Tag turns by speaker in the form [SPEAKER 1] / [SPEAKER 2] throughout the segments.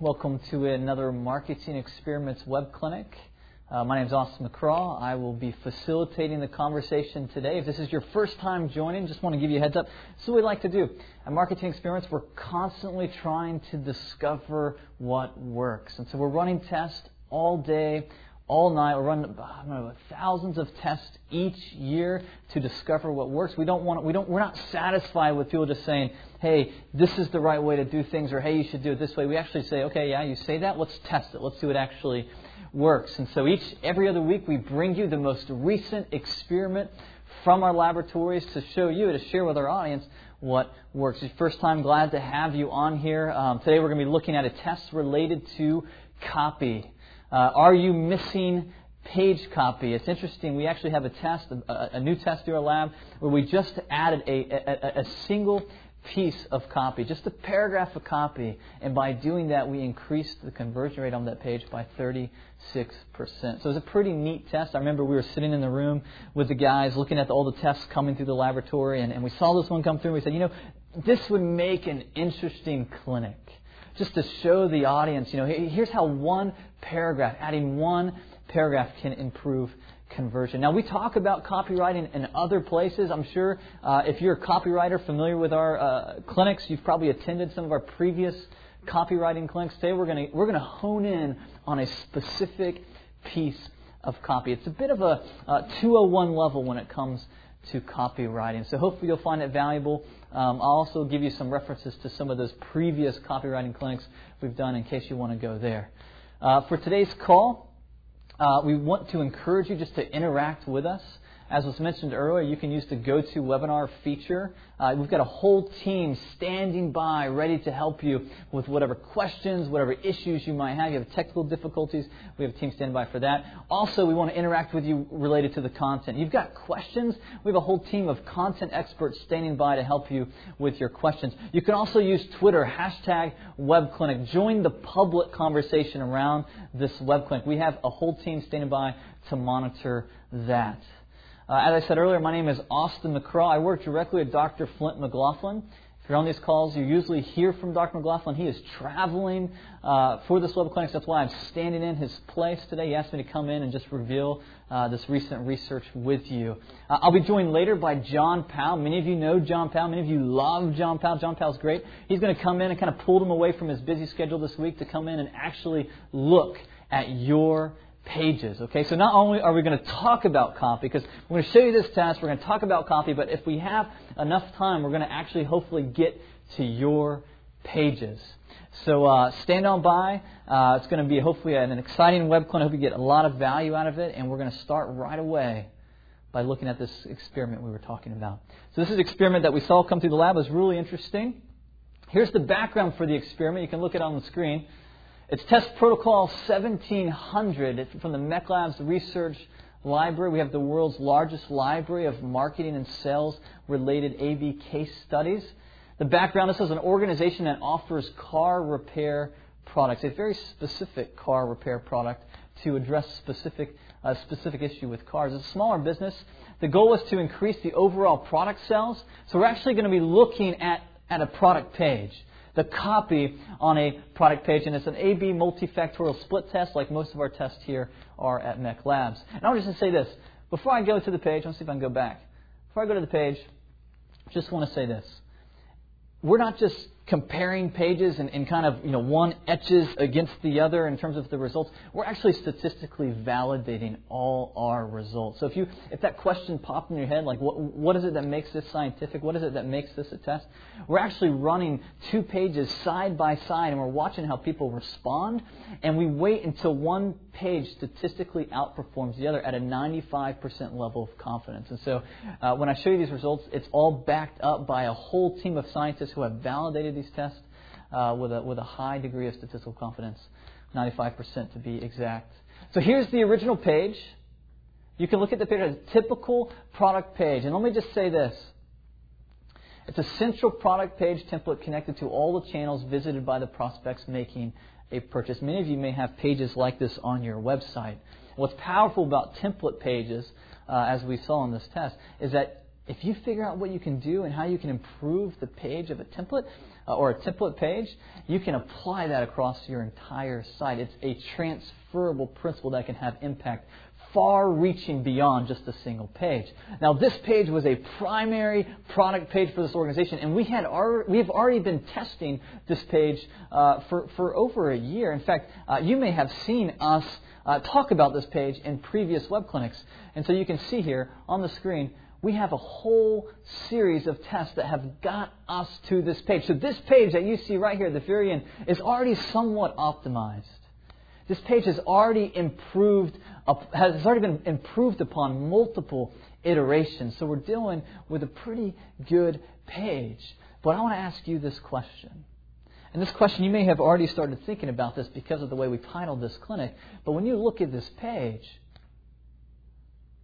[SPEAKER 1] Welcome to another Marketing Experiments web clinic. Uh, my name is Austin McCraw. I will be facilitating the conversation today. If this is your first time joining, just want to give you a heads up. This is what we like to do. At Marketing Experiments, we're constantly trying to discover what works. And so we're running tests all day, all night. We're running know, thousands of tests each year to discover what works. We don't want we don't we're not satisfied with people just saying, "Hey, this is the right way to do things," or "Hey, you should do it this way." We actually say, "Okay, yeah, you say that. Let's test it. Let's see what actually works." And so each every other week we bring you the most recent experiment from our laboratories to show you to share with our audience what works. First time glad to have you on here. Um, today we're going to be looking at a test related to copy. Uh, are you missing page copy? It's interesting. We actually have a test, a, a new test through our lab, where we just added a, a, a single piece of copy, just a paragraph of copy, and by doing that, we increased the conversion rate on that page by 36%. So it was a pretty neat test. I remember we were sitting in the room with the guys looking at all the tests coming through the laboratory, and, and we saw this one come through, and we said, you know, this would make an interesting clinic just to show the audience, you know, here's how one paragraph, adding one paragraph can improve conversion. Now, we talk about copywriting in other places. I'm sure uh, if you're a copywriter familiar with our uh, clinics, you've probably attended some of our previous copywriting clinics. Today, we're going we're to hone in on a specific piece of copy. It's a bit of a uh, 201 level when it comes to copywriting. So hopefully you'll find it valuable. Um, I'll also give you some references to some of those previous copywriting clinics we've done in case you want to go there. Uh, for today's call, uh, we want to encourage you just to interact with us. As was mentioned earlier, you can use the GoToWebinar feature. Uh, we've got a whole team standing by, ready to help you with whatever questions, whatever issues you might have. You have technical difficulties, we have a team standing by for that. Also, we want to interact with you related to the content. You've got questions, we have a whole team of content experts standing by to help you with your questions. You can also use Twitter, hashtag WebClinic. Join the public conversation around this web clinic. We have a whole team standing by to monitor that. Uh, as I said earlier, my name is Austin McCraw. I work directly with Dr. Flint McLaughlin. If you're on these calls, you usually hear from Dr. McLaughlin. He is traveling uh, for this web clinic. That's why I'm standing in his place today. He asked me to come in and just reveal uh, this recent research with you. Uh, I'll be joined later by John Powell. Many of you know John Powell. Many of you love John Powell. John Powell's great. He's going to come in and kind of pull him away from his busy schedule this week to come in and actually look at your pages. Okay, so not only are we going to talk about copy, because we're going to show you this test, we're going to talk about copy, but if we have enough time, we're going to actually hopefully get to your pages. So uh, stand on by. Uh, it's going to be hopefully an exciting web clinic. I hope you get a lot of value out of it, and we're going to start right away by looking at this experiment we were talking about. So this is an experiment that we saw come through the lab. It was really interesting. Here's the background for the experiment. You can look at it on the screen. It's Test Protocol 1700 it's from the MECLABS Research Library. We have the world's largest library of marketing and sales related A/B case studies. The background this is an organization that offers car repair products, a very specific car repair product to address specific a specific issue with cars. It's a smaller business. The goal is to increase the overall product sales. So we're actually going to be looking at, at a product page the copy on a product page, and it's an A-B multifactorial split test like most of our tests here are at MECLABS. And I'll just to say this. Before I go to the page, let's see if I can go back. Before I go to the page, just want to say this. We're not just comparing pages and, and, kind of, you know, one etches against the other in terms of the results, we're actually statistically validating all our results. So if you, if that question popped in your head, like what, what is it that makes this scientific? What is it that makes this a test? We're actually running two pages side by side and we're watching how people respond and we wait until one page statistically outperforms the other at a 95% level of confidence. And so uh, when I show you these results, it's all backed up by a whole team of scientists who have validated these tests. uh, with, a, with a high degree of statistical confidence, 95% to be exact. So here's the original page. You can look at the page as a typical product page. And let me just say this. It's a central product page template connected to all the channels visited by the prospects making a purchase. Many of you may have pages like this on your website. What's powerful about template pages, uh, as we saw in this test, is that if you figure out what you can do and how you can improve the page of a template uh, or a template page, you can apply that across your entire site. It's a transferable principle that can have impact far reaching beyond just a single page. Now, this page was a primary product page for this organization, and we, had our, we have already been testing this page uh, for, for over a year. In fact, uh, you may have seen us uh, talk about this page in previous web clinics. And so you can see here on the screen, we have a whole series of tests that have got us to this page. So this page that you see right here at the very end is already somewhat optimized. This page has already improved, has already been improved upon multiple iterations. So we're dealing with a pretty good page. But I want to ask you this question. And this question, you may have already started thinking about this because of the way we titled this clinic. But when you look at this page,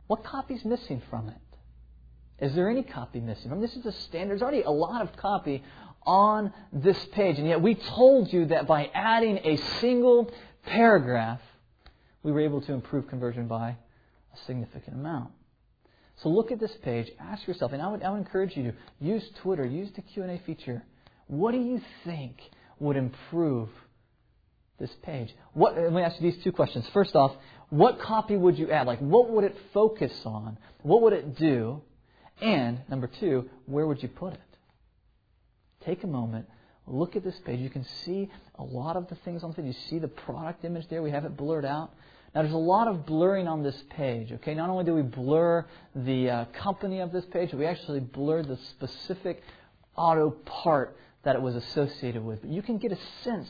[SPEAKER 1] what copy is missing from it? Is there any copy missing? I mean, this is a standard. There's already a lot of copy on this page. And yet we told you that by adding a single paragraph, we were able to improve conversion by a significant amount. So look at this page, ask yourself, and I would, I would encourage you to use Twitter, use the Q&A feature. What do you think would improve this page? What, let me ask you these two questions. First off, what copy would you add? Like, what would it focus on? What would it do? And, number two, where would you put it? Take a moment, look at this page. You can see a lot of the things on the page. You see the product image there. We have it blurred out. Now, there's a lot of blurring on this page. Okay, not only do we blur the uh, company of this page, we actually blur the specific auto part that it was associated with. But you can get a sense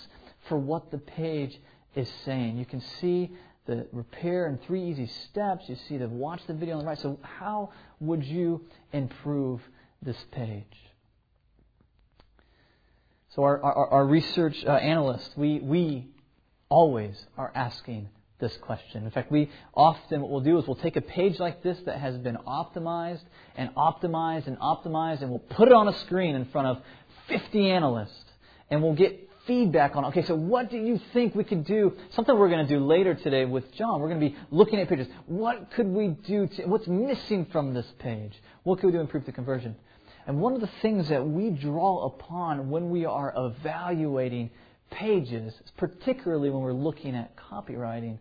[SPEAKER 1] for what the page is saying. You can see the repair in three easy steps. You see the watch the video on the right. So, how would you improve this page? So our, our, our research uh, analysts, we, we always are asking this question. In fact, we often, what we'll do is we'll take a page like this that has been optimized and optimized and optimized, and we'll put it on a screen in front of 50 analysts, and we'll get feedback on, okay, so what do you think we could do? Something we're going to do later today with John. We're going to be looking at pages. What could we do? To, what's missing from this page? What could we do to improve the conversion? And one of the things that we draw upon when we are evaluating pages, particularly when we're looking at copywriting,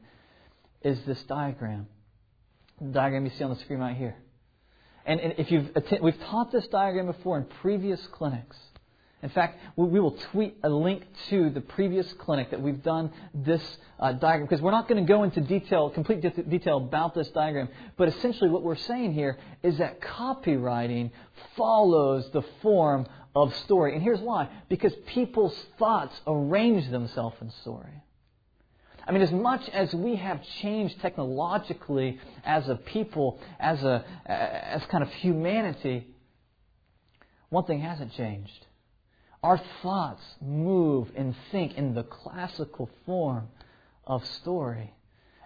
[SPEAKER 1] is this diagram. The diagram you see on the screen right here. And, and if you've we've taught this diagram before in previous clinics. In fact, we will tweet a link to the previous clinic that we've done this uh, diagram because we're not going to go into detail, complete detail about this diagram. But essentially, what we're saying here is that copywriting follows the form of story. And here's why because people's thoughts arrange themselves in story. I mean, as much as we have changed technologically as a people, as, a, as kind of humanity, one thing hasn't changed our thoughts move and think in the classical form of story.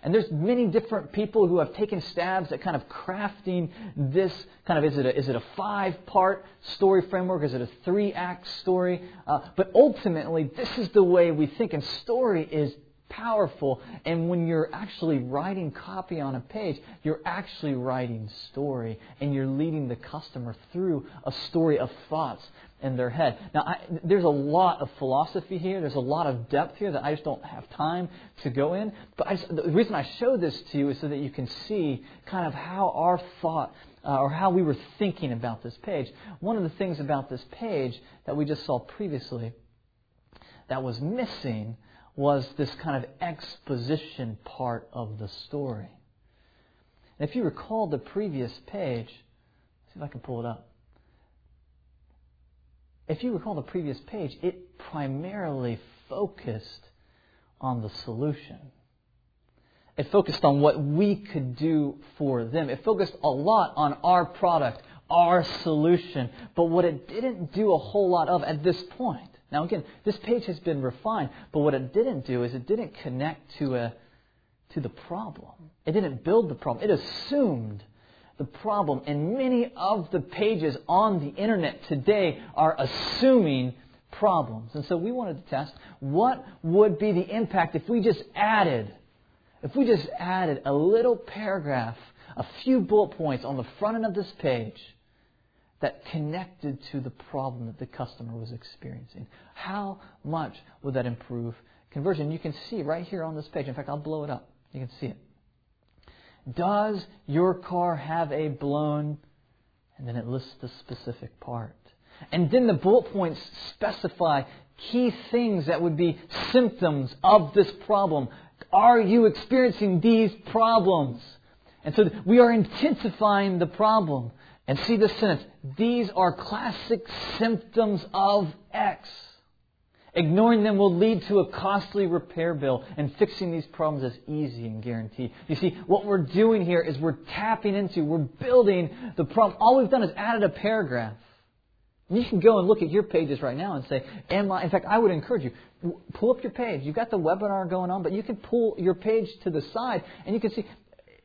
[SPEAKER 1] And there's many different people who have taken stabs at kind of crafting this kind of is it a, is it a five part story framework? Is it a three act story? Uh, but ultimately, this is the way we think. And story is powerful. And when you're actually writing copy on a page, you're actually writing story and you're leading the customer through a story of thoughts in their head. Now, I, there's a lot of philosophy here. There's a lot of depth here that I just don't have time to go in. But just, the reason I show this to you is so that you can see kind of how our thought uh, or how we were thinking about this page. One of the things about this page that we just saw previously that was missing was this kind of exposition part of the story. And if you recall the previous page, see if I can pull it up. If you recall the previous page, it primarily focused on the solution. It focused on what we could do for them. It focused a lot on our product, our solution. But what it didn't do a whole lot of at this point Now, again, this page has been refined, but what it didn't do is it didn't connect to, a, to the problem. It didn't build the problem. It assumed the problem. And many of the pages on the internet today are assuming problems. And so we wanted to test what would be the impact if we just added, if we just added a little paragraph, a few bullet points on the front end of this page that connected to the problem that the customer was experiencing. How much would that improve conversion? You can see right here on this page. In fact, I'll blow it up. You can see it. Does your car have a blown? And then it lists the specific part. And then the bullet points specify key things that would be symptoms of this problem. Are you experiencing these problems? And so we are intensifying the problem. And see this sentence. These are classic symptoms of X. Ignoring them will lead to a costly repair bill, and fixing these problems is easy and guaranteed. You see, what we're doing here is we're tapping into, we're building the problem. All we've done is added a paragraph. You can go and look at your pages right now and say, Am I? In fact, I would encourage you, pull up your page. You've got the webinar going on, but you can pull your page to the side and you can see,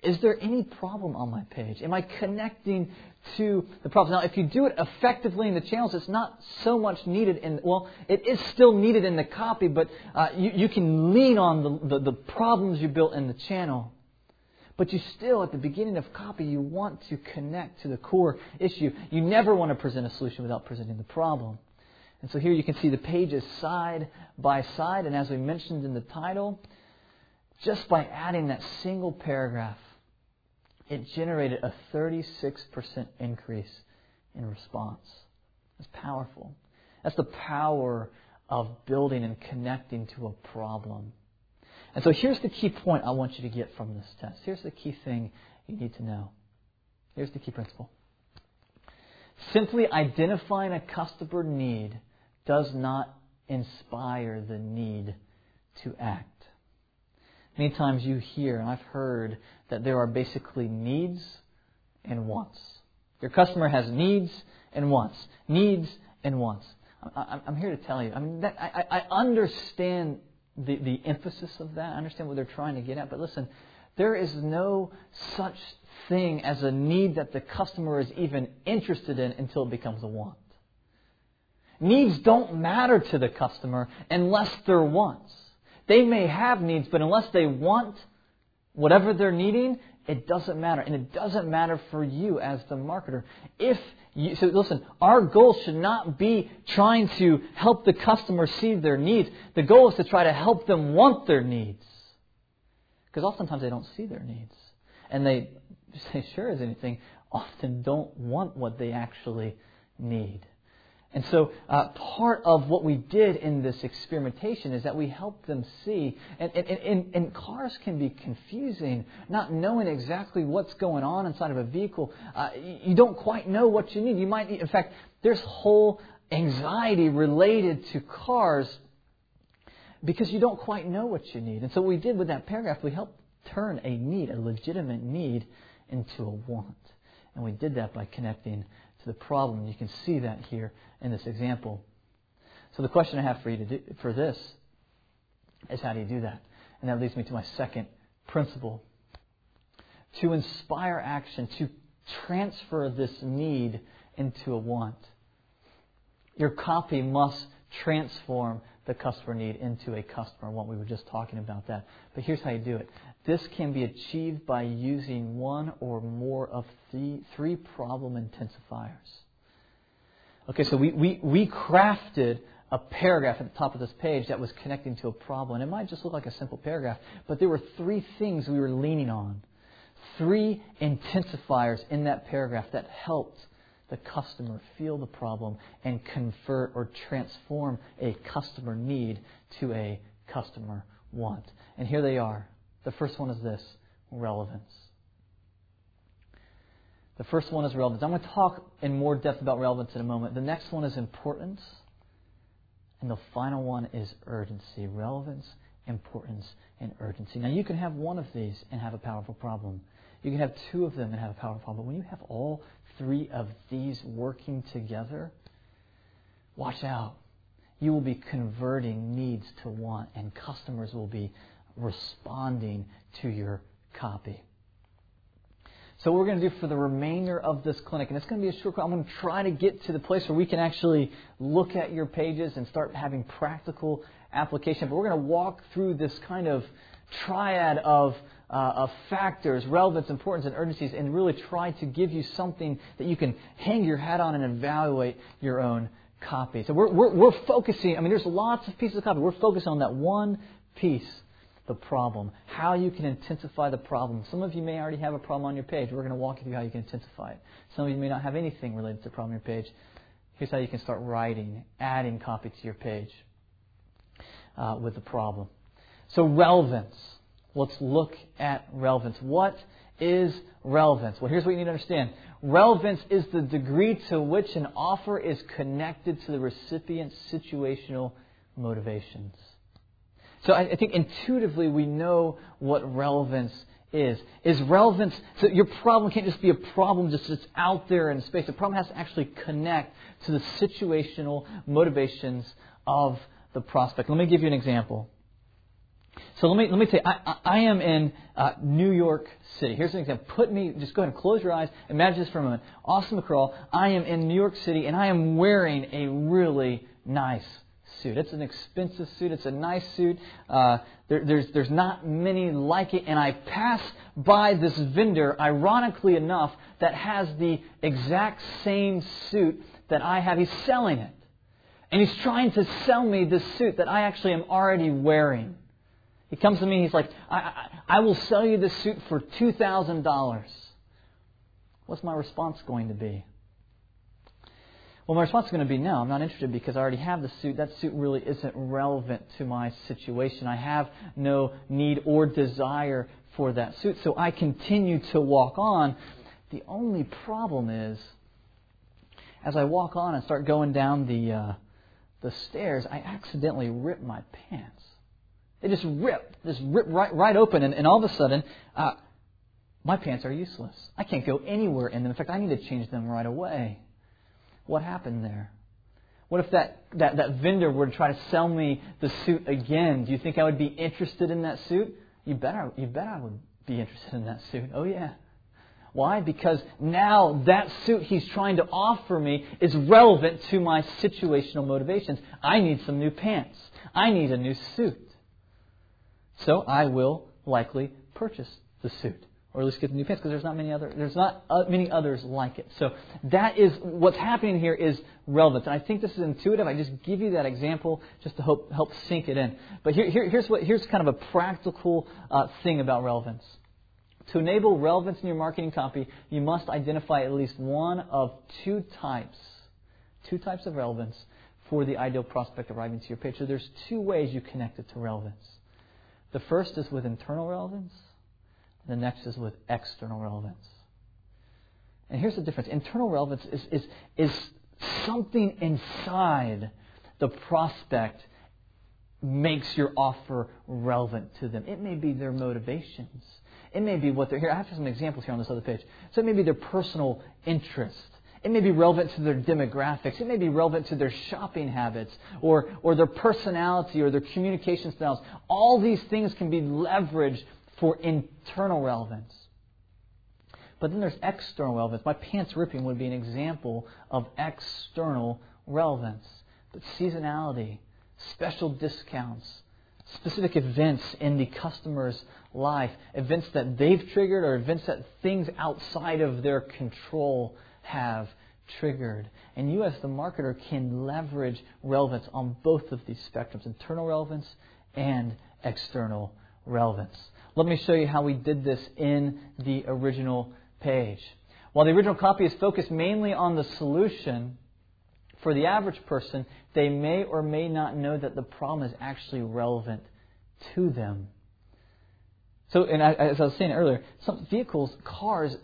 [SPEAKER 1] is there any problem on my page? Am I connecting to the problem? Now, if you do it effectively in the channels, it's not so much needed in, well, it is still needed in the copy, but uh, you, you, can lean on the, the, the problems you built in the channel. But you still, at the beginning of copy, you want to connect to the core issue. You never want to present a solution without presenting the problem. And so here you can see the pages side by side, and as we mentioned in the title, just by adding that single paragraph, it generated a 36% increase in response. That's powerful. That's the power of building and connecting to a problem. And so here's the key point I want you to get from this test. Here's the key thing you need to know. Here's the key principle. Simply identifying a customer need does not inspire the need to act. Many times you hear, and I've heard, that there are basically needs and wants. Your customer has needs and wants. Needs and wants. I'm here to tell you. I mean, that, I, I understand the, the emphasis of that. I understand what they're trying to get at. But listen, there is no such thing as a need that the customer is even interested in until it becomes a want. Needs don't matter to the customer unless they're wants. They may have needs, but unless they want whatever they're needing, it doesn't matter. And it doesn't matter for you as the marketer. If you, so listen, our goal should not be trying to help the customer see their needs. The goal is to try to help them want their needs. Because oftentimes they don't see their needs. And they, say sure as anything, often don't want what they actually need. And so, uh, part of what we did in this experimentation is that we helped them see, and, and, and, and, cars can be confusing, not knowing exactly what's going on inside of a vehicle. Uh, you don't quite know what you need. You might need, in fact, there's whole anxiety related to cars because you don't quite know what you need. And so, what we did with that paragraph, we helped turn a need, a legitimate need, into a want. And we did that by connecting to the problem. You can see that here in this example. So the question I have for you to do, for this is how do you do that? And that leads me to my second principle. To inspire action, to transfer this need into a want. Your copy must transform the customer need into a customer want. We were just talking about that. But here's how you do it. This can be achieved by using one or more of the three problem intensifiers. Okay, so we, we, we crafted a paragraph at the top of this page that was connecting to a problem. And it might just look like a simple paragraph, but there were three things we were leaning on. Three intensifiers in that paragraph that helped the customer feel the problem and convert or transform a customer need to a customer want. And here they are. The first one is this relevance. The first one is relevance. I'm going to talk in more depth about relevance in a moment. The next one is importance. And the final one is urgency. Relevance, importance, and urgency. Now, you can have one of these and have a powerful problem. You can have two of them and have a powerful problem. But when you have all three of these working together, watch out. you will be converting needs to want, and customers will be responding to your copy. So what we're going to do for the remainder of this clinic, and it's going to be a short I'm going to try to get to the place where we can actually look at your pages and start having practical application. But we're going to walk through this kind of triad of, uh, of factors, relevance, importance, and urgencies, and really try to give you something that you can hang your hat on and evaluate your own copy. So we're, we're, we're focusing, I mean, there's lots of pieces of copy. We're focusing on that one piece the problem, how you can intensify the problem. Some of you may already have a problem on your page. We're going to walk you through how you can intensify it. Some of you may not have anything related to the problem on your page. Here's how you can start writing, adding copy to your page uh, with the problem. So, relevance. Let's look at relevance. What is relevance? Well, here's what you need to understand relevance is the degree to which an offer is connected to the recipient's situational motivations. So I, I think intuitively we know what relevance is. Is relevance, so your problem can't just be a problem just that's out there in space. The problem has to actually connect to the situational motivations of the prospect. Let me give you an example. So let me let me say, I, I am in uh, New York City. Here's an example. Put me, just go ahead and close your eyes. Imagine this for a moment. Austin McCraw, I am in New York City, and I am wearing a really nice suit. It's an expensive suit. It's a nice suit. Uh, there, there's, there's not many like it. And I pass by this vendor, ironically enough, that has the exact same suit that I have. He's selling it. And he's trying to sell me this suit that I actually am already wearing. He comes to me, he's like, I, I, I will sell you this suit for $2,000. What's my response going to be? Well, my response is going to be no, I'm not interested because I already have the suit. That suit really isn't relevant to my situation. I have no need or desire for that suit. So I continue to walk on. The only problem is, as I walk on and start going down the, uh, the stairs, I accidentally rip my pants. They just rip, just rip right, right open, and, and all of a sudden, uh, my pants are useless. I can't go anywhere in them. In fact, I need to change them right away. What happened there? What if that, that, that vendor were to try to sell me the suit again? Do you think I would be interested in that suit? You bet I, you bet I would be interested in that suit. Oh, yeah. Why? Because now that suit he's trying to offer me is relevant to my situational motivations. I need some new pants. I need a new suit. So I will likely purchase the suit or at least get the new pants because there's not many other there's not uh, many others like it. So that is what's happening here is relevance, and I think this is intuitive. I just give you that example just to help help sink it in. But here, here here's what here's kind of a practical uh, thing about relevance. To enable relevance in your marketing copy, you must identify at least one of two types, two types of relevance for the ideal prospect arriving to your page. So there's two ways you connect it to relevance. The first is with internal relevance and the next is with external relevance. And here's the difference internal relevance is, is, is something inside the prospect makes your offer relevant to them. It may be their motivations. It may be what they're here. I have some examples here on this other page. So it may be their personal interest. It may be relevant to their demographics. It may be relevant to their shopping habits or, or their personality or their communication styles. All these things can be leveraged for internal relevance. But then there's external relevance. My pants ripping would be an example of external relevance. But seasonality, special discounts, specific events in the customer's life, events that they've triggered or events that things outside of their control have triggered. And you, as the marketer, can leverage relevance on both of these spectrums internal relevance and external relevance. Let me show you how we did this in the original page. While the original copy is focused mainly on the solution, for the average person, they may or may not know that the problem is actually relevant to them. So, and as I was saying earlier, some vehicles, cars,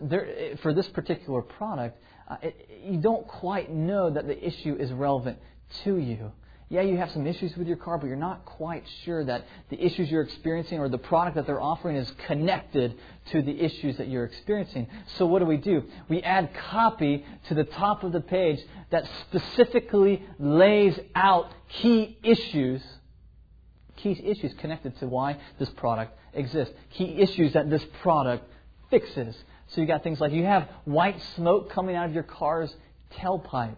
[SPEAKER 1] for this particular product, uh, it, you don't quite know that the issue is relevant to you. Yeah, you have some issues with your car, but you're not quite sure that the issues you're experiencing or the product that they're offering is connected to the issues that you're experiencing. So what do we do? We add copy to the top of the page that specifically lays out key issues, key issues connected to why this product exists, key issues that this product fixes. So you got things like you have white smoke coming out of your car's tailpipe.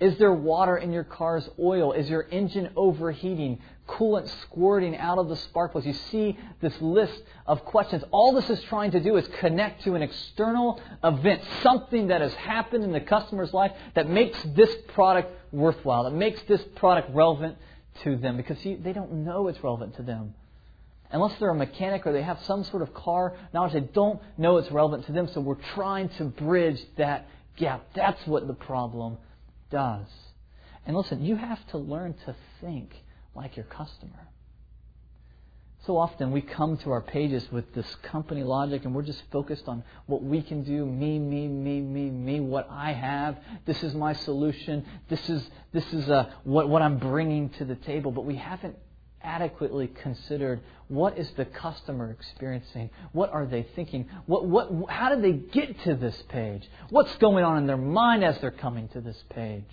[SPEAKER 1] Is there water in your car's oil? Is your engine overheating? Coolant squirting out of the spark plugs? You see this list of questions. All this is trying to do is connect to an external event, something that has happened in the customer's life that makes this product worthwhile, that makes this product relevant to them because they don't know it's relevant to them. Unless they're a mechanic or they have some sort of car knowledge, they don't know it's relevant to them. So we're trying to bridge that gap. That's what the problem does. And listen, you have to learn to think like your customer. So often we come to our pages with this company logic and we're just focused on what we can do, me, me, me, me, me, what I have. This is my solution. This is, this is uh, what, what I'm bringing to the table. But we haven't adequately considered what is the customer experiencing? What are they thinking? What, what, how did they get to this page? What's going on in their mind as they're coming to this page?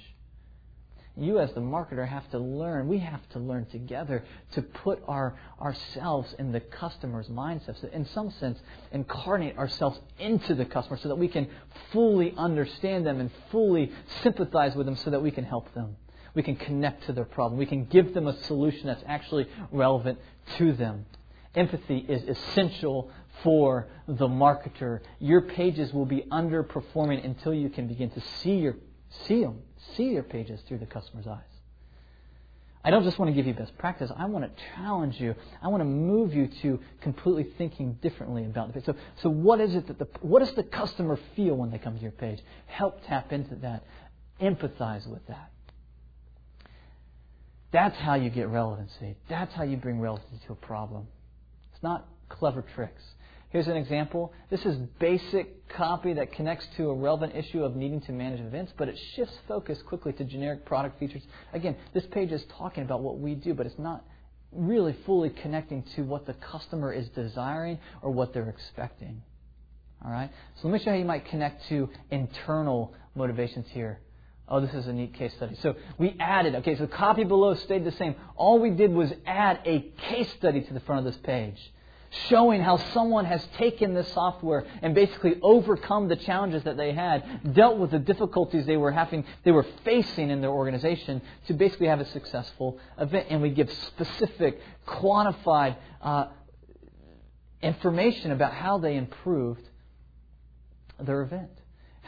[SPEAKER 1] You, as the marketer, have to learn. We have to learn together to put our, ourselves in the customer's mindset. So in some sense, incarnate ourselves into the customer so that we can fully understand them and fully sympathize with them so that we can help them. We can connect to their problem. We can give them a solution that's actually relevant to them. Empathy is essential for the marketer. Your pages will be underperforming until you can begin to see your see them, see your pages through the customer's eyes. I don't just want to give you best practice. I want to challenge you. I want to move you to completely thinking differently about the page. So, so what is it that the what does the customer feel when they come to your page? Help tap into that. Empathize with that. That's how you get relevancy. That's how you bring relevancy to a problem. It's not clever tricks. Here's an example. This is basic copy that connects to a relevant issue of needing to manage events, but it shifts focus quickly to generic product features. Again, this page is talking about what we do, but it's not really fully connecting to what the customer is desiring or what they're expecting. All right? So let me show you how you might connect to internal motivations here. Oh, this is a neat case study. So we added, okay, so the copy below stayed the same. All we did was add a case study to the front of this page, showing how someone has taken this software and basically overcome the challenges that they had, dealt with the difficulties they were having, they were facing in their organization to basically have a successful event. And we give specific, quantified uh, information about how they improved their event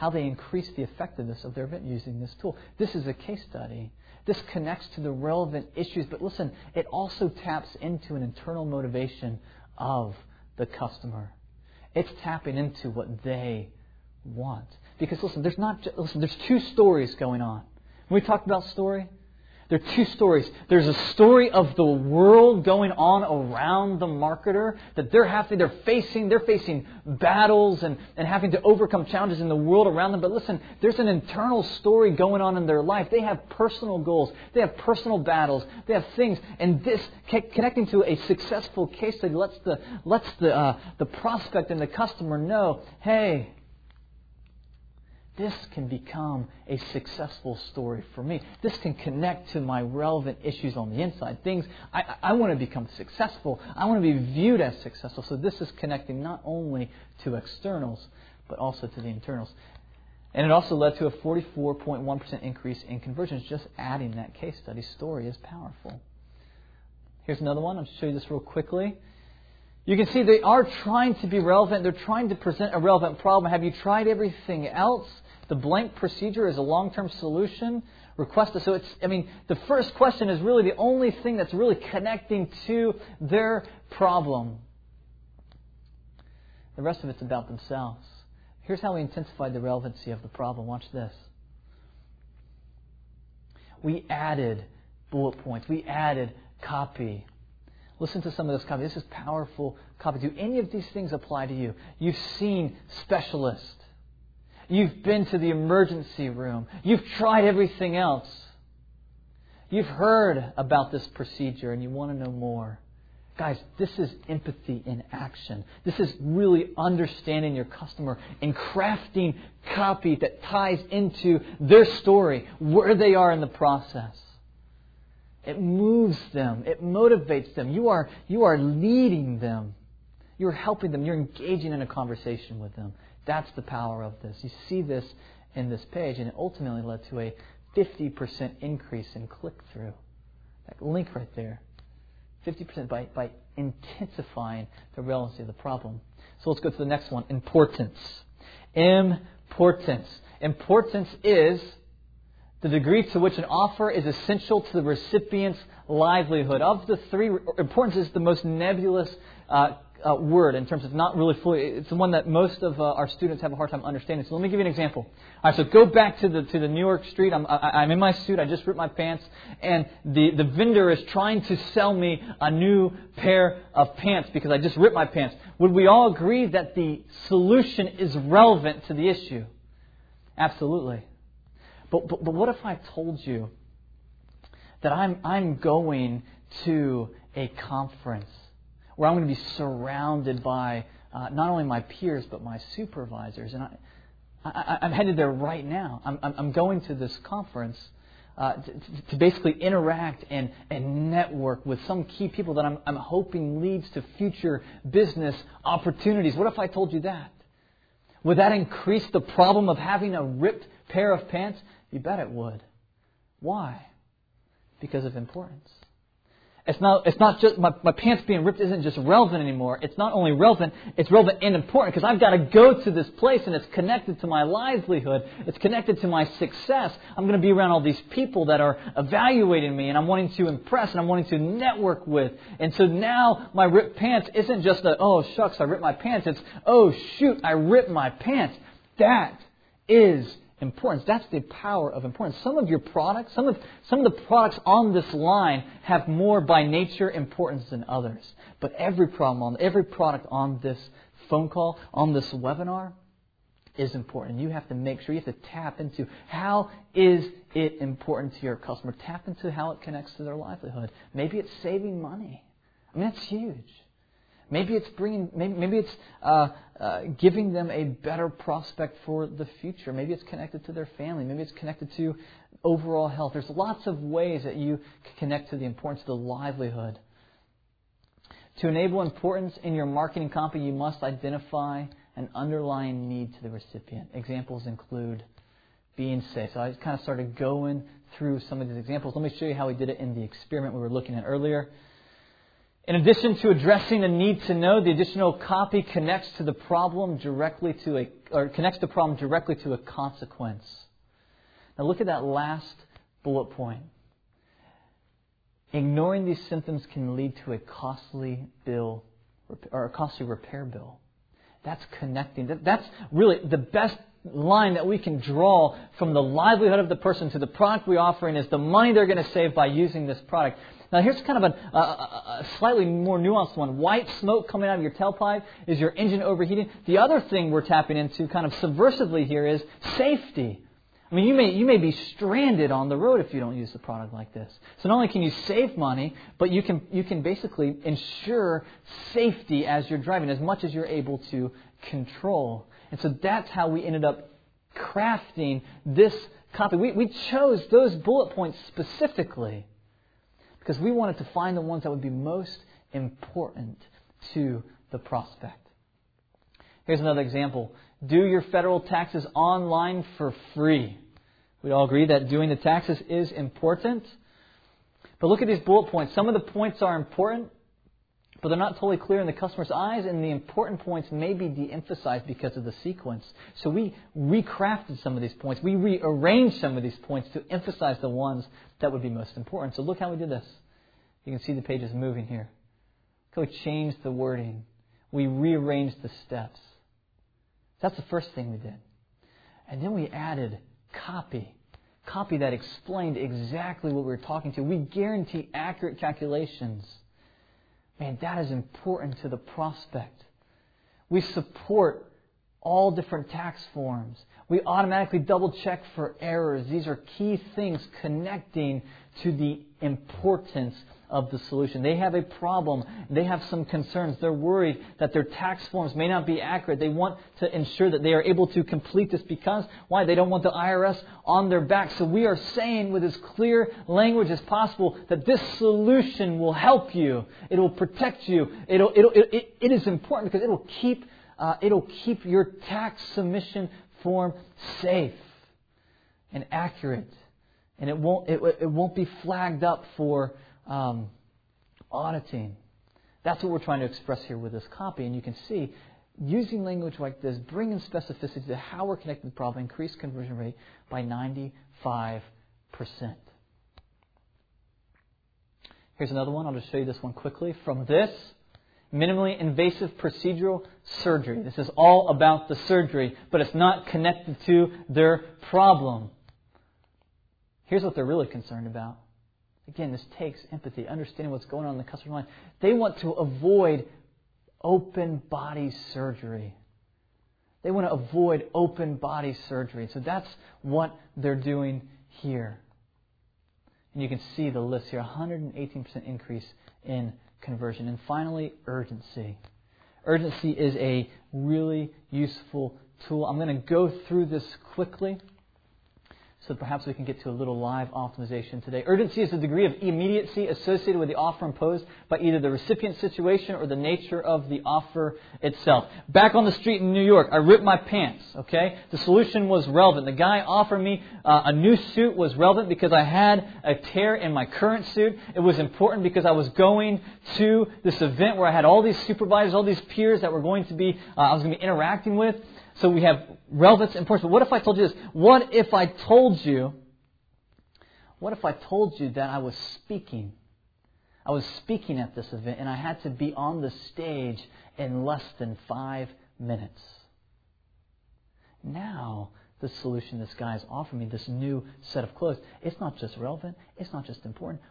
[SPEAKER 1] how they increase the effectiveness of their event using this tool. This is a case study. This connects to the relevant issues, but listen, it also taps into an internal motivation of the customer. It's tapping into what they want. Because listen, there's not listen, there's two stories going on. When we talked about story, there are two stories. There's a story of the world going on around the marketer that they're having, they're facing, they're facing battles and, and having to overcome challenges in the world around them. But listen, there's an internal story going on in their life. They have personal goals. They have personal battles. They have things. And this, connecting to a successful case study, lets the, lets the, uh, the prospect and the customer know, hey, this can become a successful story for me. This can connect to my relevant issues on the inside. Things I, I want to become successful. I want to be viewed as successful. So this is connecting not only to externals, but also to the internals. And it also led to a 44.1% increase in conversions. Just adding that case study story is powerful. Here's another one. I'll show you this real quickly. You can see they are trying to be relevant. They're trying to present a relevant problem. Have you tried everything else? The blank procedure is a long-term solution. Request so it's I mean the first question is really the only thing that's really connecting to their problem. The rest of it's about themselves. Here's how we intensified the relevancy of the problem. Watch this. We added bullet points. We added copy. Listen to some of this copy. This is powerful copy. Do any of these things apply to you? You've seen specialists. You've been to the emergency room. You've tried everything else. You've heard about this procedure and you want to know more. Guys, this is empathy in action. This is really understanding your customer and crafting copy that ties into their story, where they are in the process. It moves them. It motivates them. You are, you are leading them. You're helping them. You're engaging in a conversation with them. That's the power of this. You see this in this page, and it ultimately led to a 50% increase in click through. That link right there. 50% by, by intensifying the relevancy of the problem. So let's go to the next one importance. Importance. Importance is the degree to which an offer is essential to the recipient's livelihood. Of the three, importance is the most nebulous uh, uh, word in terms of not really fully. It's the one that most of uh, our students have a hard time understanding. So let me give you an example. All right, so go back to the to the New York street. I'm I, am in my suit. I just ripped my pants, and the the vendor is trying to sell me a new pair of pants because I just ripped my pants. Would we all agree that the solution is relevant to the issue? Absolutely. But but, but what if I told you that I'm I'm going to a conference where I'm going to be surrounded by uh, not only my peers but my supervisors. And I, I, am headed there right now. I'm, I'm going to this conference uh, to, to, basically interact and, and network with some key people that I'm, I'm hoping leads to future business opportunities. What if I told you that? Would that increase the problem of having a ripped pair of pants? You bet it would. Why? Because of importance. It's not, it's not just, my, my pants being ripped isn't just relevant anymore. It's not only relevant, it's relevant and important because I've got to go to this place and it's connected to my livelihood. It's connected to my success. I'm going to be around all these people that are evaluating me and I'm wanting to impress and I'm wanting to network with. And so now my ripped pants isn't just a, oh shucks, I ripped my pants. It's, oh shoot, I ripped my pants. That is importance. That's the power of importance. Some of your products, some of, some of the products on this line have more by nature importance than others. But every problem on every product on this phone call, on this webinar, is important. You have to make sure you have to tap into how is it important to your customer. Tap into how it connects to their livelihood. Maybe it's saving money. I mean, that's huge. Maybe it's bringing, maybe, maybe it's uh, uh, giving them a better prospect for the future. Maybe it's connected to their family. Maybe it's connected to overall health. There's lots of ways that you can connect to the importance of the livelihood. To enable importance in your marketing copy, you must identify an underlying need to the recipient. Examples include being safe. So I kind of started going through some of these examples. Let me show you how we did it in the experiment we were looking at earlier. In addition to addressing the need to know, the additional copy connects to the problem directly to a, or connects the problem directly to a consequence. Now look at that last bullet point. Ignoring these symptoms can lead to a costly bill or a costly repair bill. That's connecting. That's really the best line that we can draw from the livelihood of the person to the product we're offering is the money they're going to save by using this product. Now, here's kind of a, a, a, slightly more nuanced one. White smoke coming out of your tailpipe is your engine overheating. The other thing we're tapping into kind of subversively here is safety. I mean, you may, you may be stranded on the road if you don't use the product like this. So not only can you save money, but you can, you can basically ensure safety as you're driving as much as you're able to control. And so that's how we ended up crafting this copy. We, we chose those bullet points specifically because we wanted to find the ones that would be most important to the prospect. Here's another example. Do your federal taxes online for free. We'd all agree that doing the taxes is important. But look at these bullet points. Some of the points are important, but they're not totally clear in the customer's eyes, and the important points may be de emphasized because of the sequence. So we recrafted some of these points. We rearranged some of these points to emphasize the ones that would be most important. So look how we did this. You can see the pages moving here. We changed the wording. We rearranged the steps. That's the first thing we did. And then we added copy. Copy that explained exactly what we were talking to. We guarantee accurate calculations. Man, that is important to the prospect. We support all different tax forms. We automatically double check for errors. These are key things connecting to the importance of the solution. They have a problem. They have some concerns. They're worried that their tax forms may not be accurate. They want to ensure that they are able to complete this because, why? They don't want the IRS on their back. So we are saying with as clear language as possible that this solution will help you. It will protect you. It'll, it'll, it, it is important because it'll keep, uh, it'll keep your tax submission form safe and accurate. And it won't, it, it won't be flagged up for um, auditing. That's what we're trying to express here with this copy. And you can see, using language like this, bringing specificity to how we're connecting the problem, increase conversion rate by 95%. Here's another one. I'll just show you this one quickly. From this, minimally invasive procedural surgery. This is all about the surgery, but it's not connected to their problem. Here's what they're really concerned about Again, this takes empathy, understanding what's going on in the customer's mind. They want to avoid open body surgery. They want to avoid open body surgery. So that's what they're doing here. And you can see the list here 118% increase in conversion. And finally, urgency. Urgency is a really useful tool. I'm going to go through this quickly so perhaps we can get to a little live optimization today. Urgency is the degree of immediacy associated with the offer imposed by either the recipient situation or the nature of the offer itself. Back on the street in New York, I ripped my pants, okay? The solution was relevant. The guy offered me uh, a new suit was relevant because I had a tear in my current suit. It was important because I was going to this event where I had all these supervisors, all these peers that were going to be, uh, I was going to be interacting with. So we have relevance and importance. But what if I told you this? What if I told you, what if I told you that I was speaking? I was speaking at this event and I had to be on the stage in less than five minutes. Now, the solution this guy is offering me, this new set of clothes, it's not just relevant, it's not just important.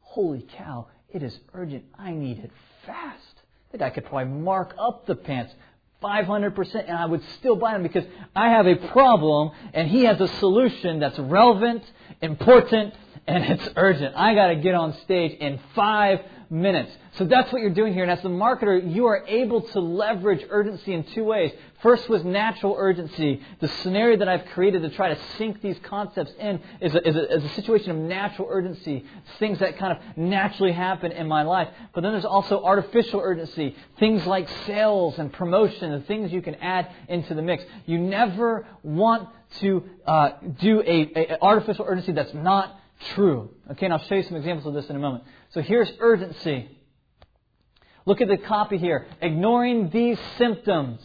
[SPEAKER 1] Holy cow, it is urgent. I need it fast. The guy could probably mark up the pants, 500% and I would still buy them because I have a problem and he has a solution that's relevant, important, and it's urgent. I got to get on stage in five minutes. So that's what you're doing here. And as the marketer, you are able to leverage urgency in two ways. First was natural urgency. The scenario that I've created to try to sink these concepts in is a, is a, is a situation of natural urgency. things that kind of naturally happen in my life. But then there's also artificial urgency. Things like sales and promotion and things you can add into the mix. You never want to uh, do a, a artificial urgency that's not true. Okay, and I'll show you some examples of this in a moment. So here's urgency. Look at the copy here. Ignoring these symptoms.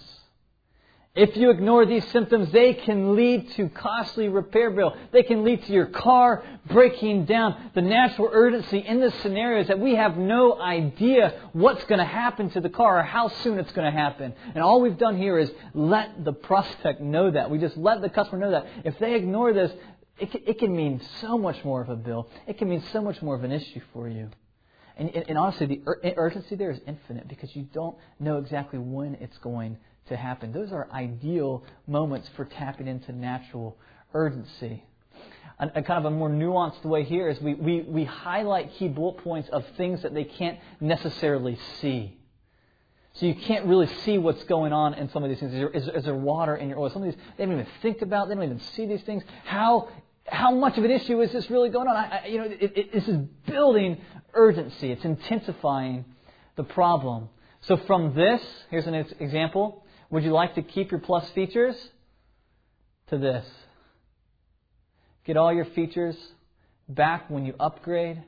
[SPEAKER 1] If you ignore these symptoms, they can lead to costly repair bill. They can lead to your car breaking down. The natural urgency in this scenario is that we have no idea what's going to happen to the car or how soon it's going to happen. And all we've done here is let the prospect know that. We just let the customer know that. If they ignore this, it can, it can mean so much more of a bill. It can mean so much more of an issue for you. And, and, and honestly, the ur- urgency there is infinite because you don't know exactly when it's going to happen. Those are ideal moments for tapping into natural urgency. A, kind of a more nuanced way here is we, we, we highlight key bullet points of things that they can't necessarily see. So you can't really see what's going on in some of these things. Is there, is, is there water in your oil? Some of these they don't even think about. They don't even see these things. How how much of an issue is this really going on? I, I, you know, it, it, this is building urgency. It's intensifying the problem. So from this, here's an example. Would you like to keep your plus features? To this. Get all your features back when you upgrade.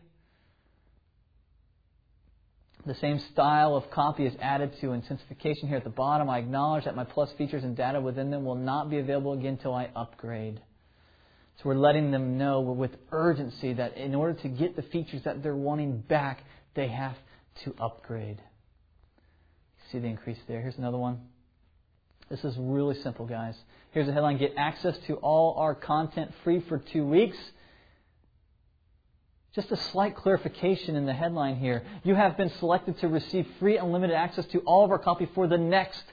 [SPEAKER 1] The same style of copy is added to intensification here at the bottom. I acknowledge that my plus features and data within them will not be available again until I upgrade. So we're letting them know with urgency that in order to get the features that they're wanting back, they have to upgrade. See the increase there? Here's another one. This is really simple, guys. Here's a headline Get access to all our content free for two weeks. Just a slight clarification in the headline here. You have been selected to receive free unlimited access to all of our copy for the next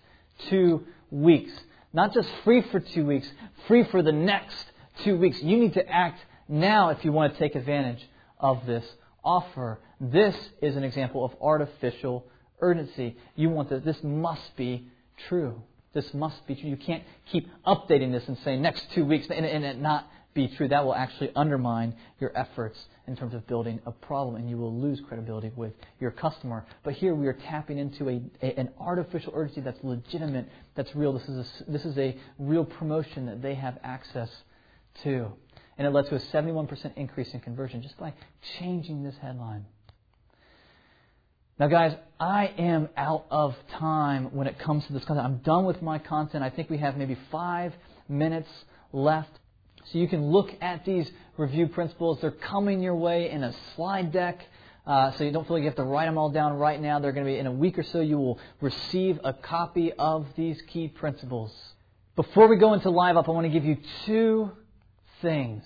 [SPEAKER 1] two weeks. Not just free for two weeks, free for the next two weeks. You need to act now if you want to take advantage of this offer. This is an example of artificial urgency. You want that this must be true. This must be true. You can't keep updating this and saying next two weeks and, and it not be true. That will actually undermine your efforts in terms of building a problem and you will lose credibility with your customer. But here we are tapping into a, a an artificial urgency that's legitimate, that's real. This is, a, this is a real promotion that they have access And it led to a 71% increase in conversion just by changing this headline. Now, guys, I am out of time when it comes to this content. I'm done with my content. I think we have maybe five minutes left. So you can look at these review principles. They're coming your way in a slide deck. Uh, so you don't feel like you have to write them all down right now. They're going to be in a week or so. You will receive a copy of these key principles. Before we go into live up, I want to give you two things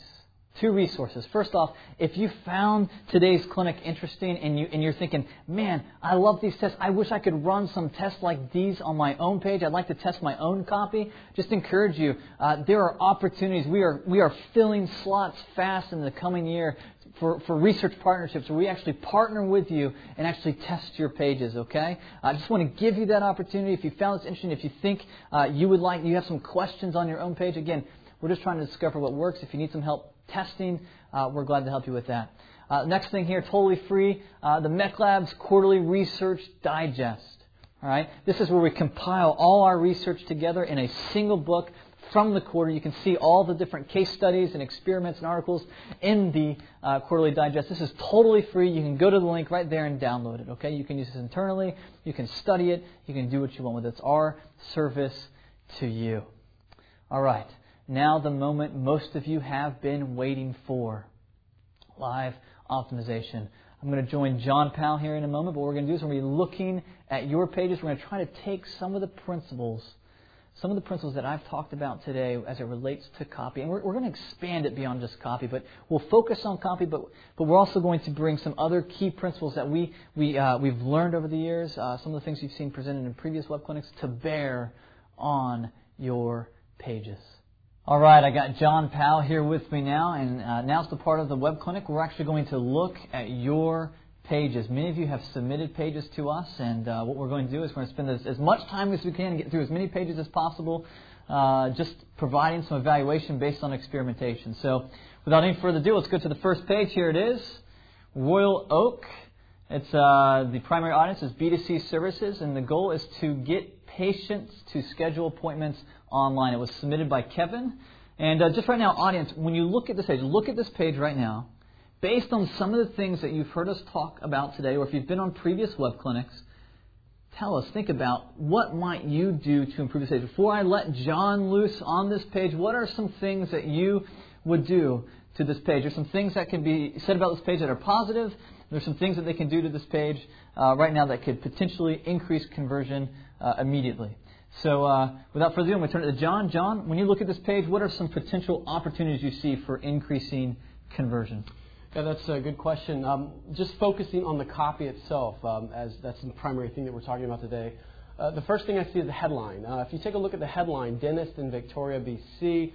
[SPEAKER 1] Two resources. First off, if you found today's clinic interesting and, you, and you're thinking, man, I love these tests. I wish I could run some tests like these on my own page. I'd like to test my own copy. Just encourage you. Uh, there are opportunities. We are, we are filling slots fast in the coming year for, for research partnerships where we actually partner with you and actually test your pages, okay? I just want to give you that opportunity. If you found this interesting, if you think uh, you would like, you have some questions on your own page, again, we're just trying to discover what works. If you need some help testing, uh, we're glad to help you with that. Uh, next thing here, totally free, uh, the MECLABS Quarterly Research Digest. All right, this is where we compile all our research together in a single book from the quarter. You can see all the different case studies and experiments and articles in the uh, quarterly digest. This is totally free. You can go to the link right there and download it. Okay, you can use this internally. You can study it. You can do what you want with it. It's our service to you. All right now the moment most of you have been waiting for live optimization. I'm going to join John Powell here in a moment, but what we're going to do is we're going to be looking at your pages. We're going to try to take some of the principles, some of the principles that I've talked about today as it relates to copy, and we're, we're going to expand it beyond just copy, but we'll focus on copy, but, but we're also going to bring some other key principles that we, we, uh, we've learned over the years, uh, some of the things you've seen presented in previous web clinics, to bear on your pages. All right, I got John Powell here with me now, and uh, now's the part of the web clinic. We're actually going to look at your pages. Many of you have submitted pages to us, and uh, what we're going to do is we're going to spend as, as much time as we can to get through as many pages as possible, uh, just providing some evaluation based on experimentation. So, without any further ado, let's go to the first page. Here it is Royal Oak. It's uh, the primary audience is B2C services, and the goal is to get patients to schedule appointments online. It was submitted by Kevin. And uh, just right now, audience, when you look at this page, look at this page right now. Based on some of the things that you've heard us talk about today, or if you've been on previous web clinics, tell us, think about what might you do to improve this page. Before I let John loose on this page, what are some things that you would do to this page? There's some things that can be said about this page that are positive. There's some things that they can do to this page uh, right now that could potentially increase conversion uh, immediately. So, uh, without further ado, I'm going to turn it to John. John, when you look at this page, what are some potential opportunities you see for increasing conversion?
[SPEAKER 2] Yeah, that's a good question. Um, just focusing on the copy itself, um, as that's the primary thing that we're talking about today. Uh, the first thing I see is the headline. Uh, if you take a look at the headline, dentist in Victoria, BC,